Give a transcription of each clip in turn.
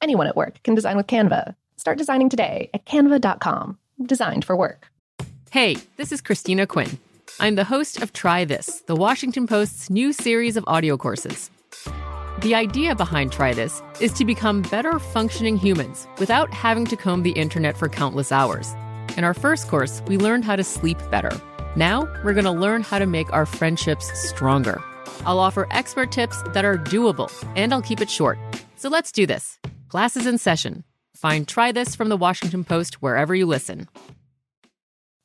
Anyone at work can design with Canva. Start designing today at canva.com. Designed for work. Hey, this is Christina Quinn. I'm the host of Try This, the Washington Post's new series of audio courses. The idea behind Try This is to become better functioning humans without having to comb the internet for countless hours. In our first course, we learned how to sleep better. Now, we're going to learn how to make our friendships stronger. I'll offer expert tips that are doable, and I'll keep it short. So let's do this. Class is in session. Find Try This from the Washington Post wherever you listen.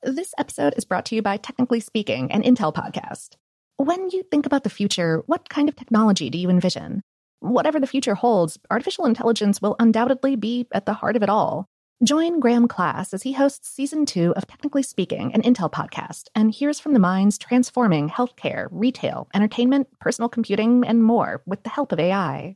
This episode is brought to you by Technically Speaking, an Intel podcast. When you think about the future, what kind of technology do you envision? Whatever the future holds, artificial intelligence will undoubtedly be at the heart of it all. Join Graham Class as he hosts season two of Technically Speaking, an Intel podcast, and hears from the minds transforming healthcare, retail, entertainment, personal computing, and more with the help of AI.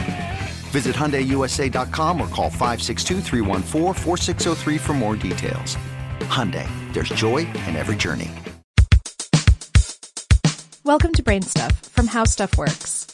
Visit HyundaiUSA.com or call 562 for more details. Hyundai, there's joy in every journey. Welcome to Brain Stuff from How Stuff Works.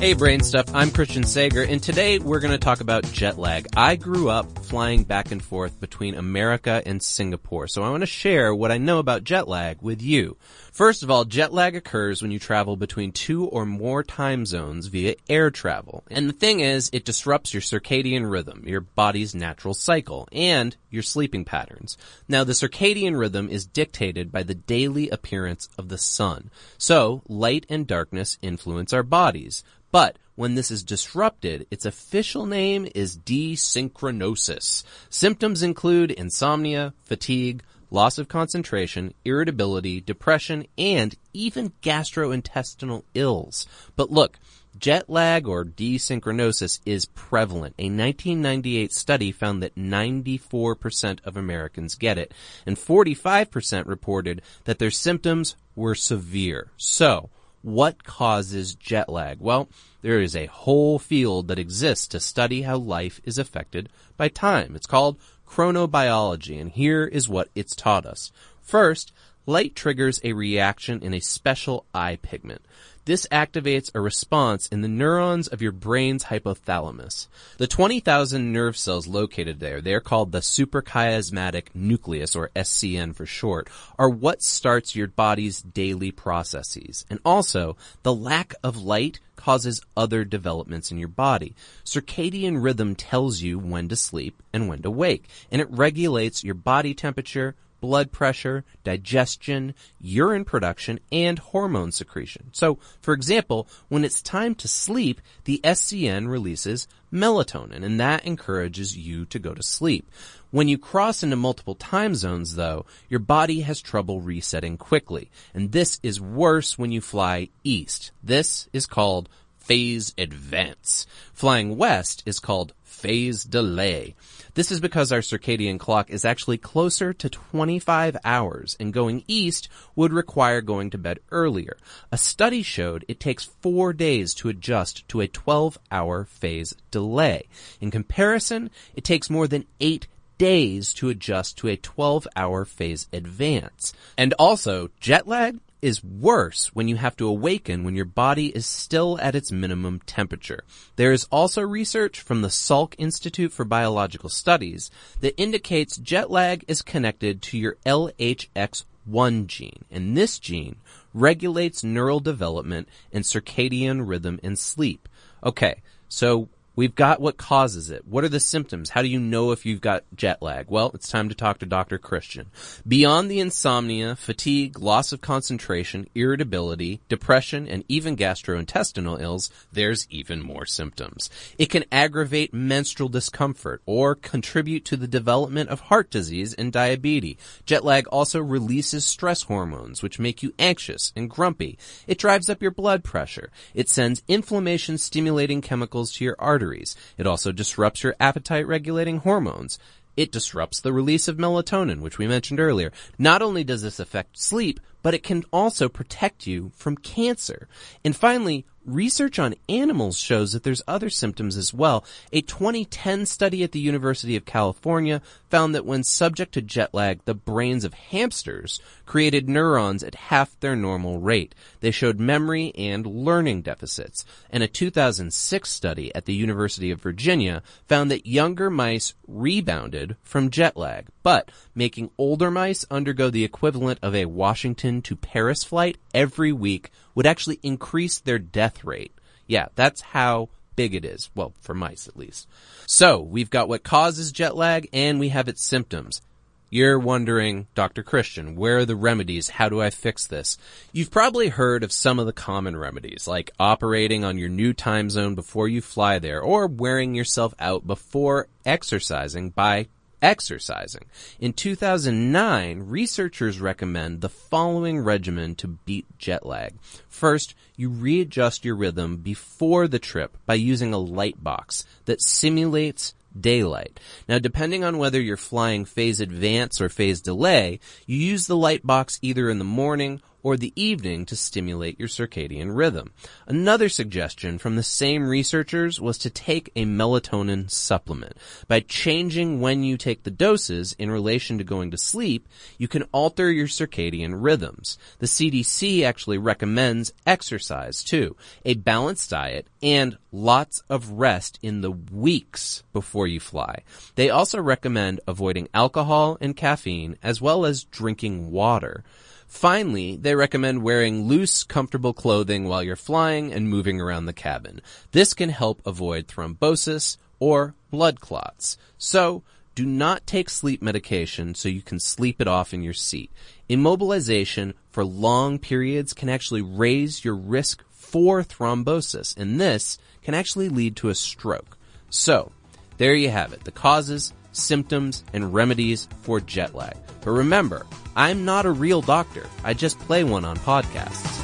Hey Brain Stuff, I'm Christian Sager, and today we're going to talk about jet lag. I grew up flying back and forth between America and Singapore, so I want to share what I know about jet lag with you. First of all, jet lag occurs when you travel between two or more time zones via air travel. And the thing is, it disrupts your circadian rhythm, your body's natural cycle, and your sleeping patterns. Now, the circadian rhythm is dictated by the daily appearance of the sun. So, light and darkness influence our bodies. But when this is disrupted, its official name is desynchronosis. Symptoms include insomnia, fatigue, loss of concentration, irritability, depression, and even gastrointestinal ills. But look, jet lag or desynchronosis is prevalent. A 1998 study found that 94% of Americans get it, and 45% reported that their symptoms were severe. So, what causes jet lag? Well, there is a whole field that exists to study how life is affected by time. It's called chronobiology, and here is what it's taught us. First, light triggers a reaction in a special eye pigment. This activates a response in the neurons of your brain's hypothalamus. The 20,000 nerve cells located there, they're called the suprachiasmatic nucleus, or SCN for short, are what starts your body's daily processes. And also, the lack of light causes other developments in your body. Circadian rhythm tells you when to sleep and when to wake, and it regulates your body temperature, blood pressure, digestion, urine production, and hormone secretion. So, for example, when it's time to sleep, the SCN releases melatonin, and that encourages you to go to sleep. When you cross into multiple time zones, though, your body has trouble resetting quickly, and this is worse when you fly east. This is called phase advance. Flying west is called phase delay. This is because our circadian clock is actually closer to 25 hours and going east would require going to bed earlier. A study showed it takes four days to adjust to a 12 hour phase delay. In comparison, it takes more than eight days to adjust to a 12 hour phase advance. And also, jet lag is worse when you have to awaken when your body is still at its minimum temperature. There is also research from the Salk Institute for Biological Studies that indicates jet lag is connected to your LHX1 gene, and this gene regulates neural development and circadian rhythm in sleep. Okay, so We've got what causes it. What are the symptoms? How do you know if you've got jet lag? Well, it's time to talk to Dr. Christian. Beyond the insomnia, fatigue, loss of concentration, irritability, depression, and even gastrointestinal ills, there's even more symptoms. It can aggravate menstrual discomfort or contribute to the development of heart disease and diabetes. Jet lag also releases stress hormones, which make you anxious and grumpy. It drives up your blood pressure. It sends inflammation stimulating chemicals to your arteries arteries. It also disrupts your appetite regulating hormones. It disrupts the release of melatonin, which we mentioned earlier. Not only does this affect sleep, but it can also protect you from cancer. And finally, research on animals shows that there's other symptoms as well. A 2010 study at the University of California found that when subject to jet lag, the brains of hamsters created neurons at half their normal rate. They showed memory and learning deficits. And a 2006 study at the University of Virginia found that younger mice rebounded from jet lag, but making older mice undergo the equivalent of a Washington to Paris flight every week would actually increase their death rate. Yeah, that's how big it is. Well, for mice at least. So, we've got what causes jet lag and we have its symptoms. You're wondering, Dr. Christian, where are the remedies? How do I fix this? You've probably heard of some of the common remedies, like operating on your new time zone before you fly there, or wearing yourself out before exercising by exercising. In 2009, researchers recommend the following regimen to beat jet lag. First, you readjust your rhythm before the trip by using a light box that simulates daylight. Now, depending on whether you're flying phase advance or phase delay, you use the light box either in the morning or the evening to stimulate your circadian rhythm. Another suggestion from the same researchers was to take a melatonin supplement. By changing when you take the doses in relation to going to sleep, you can alter your circadian rhythms. The CDC actually recommends exercise too, a balanced diet, and lots of rest in the weeks before you fly. They also recommend avoiding alcohol and caffeine as well as drinking water. Finally, they recommend wearing loose, comfortable clothing while you're flying and moving around the cabin. This can help avoid thrombosis or blood clots. So, do not take sleep medication so you can sleep it off in your seat. Immobilization for long periods can actually raise your risk for thrombosis, and this can actually lead to a stroke. So, there you have it. The causes, symptoms, and remedies for jet lag. But remember, I'm not a real doctor. I just play one on podcasts.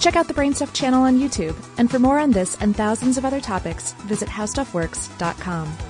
Check out the Brainstuff channel on YouTube. And for more on this and thousands of other topics, visit howstuffworks.com.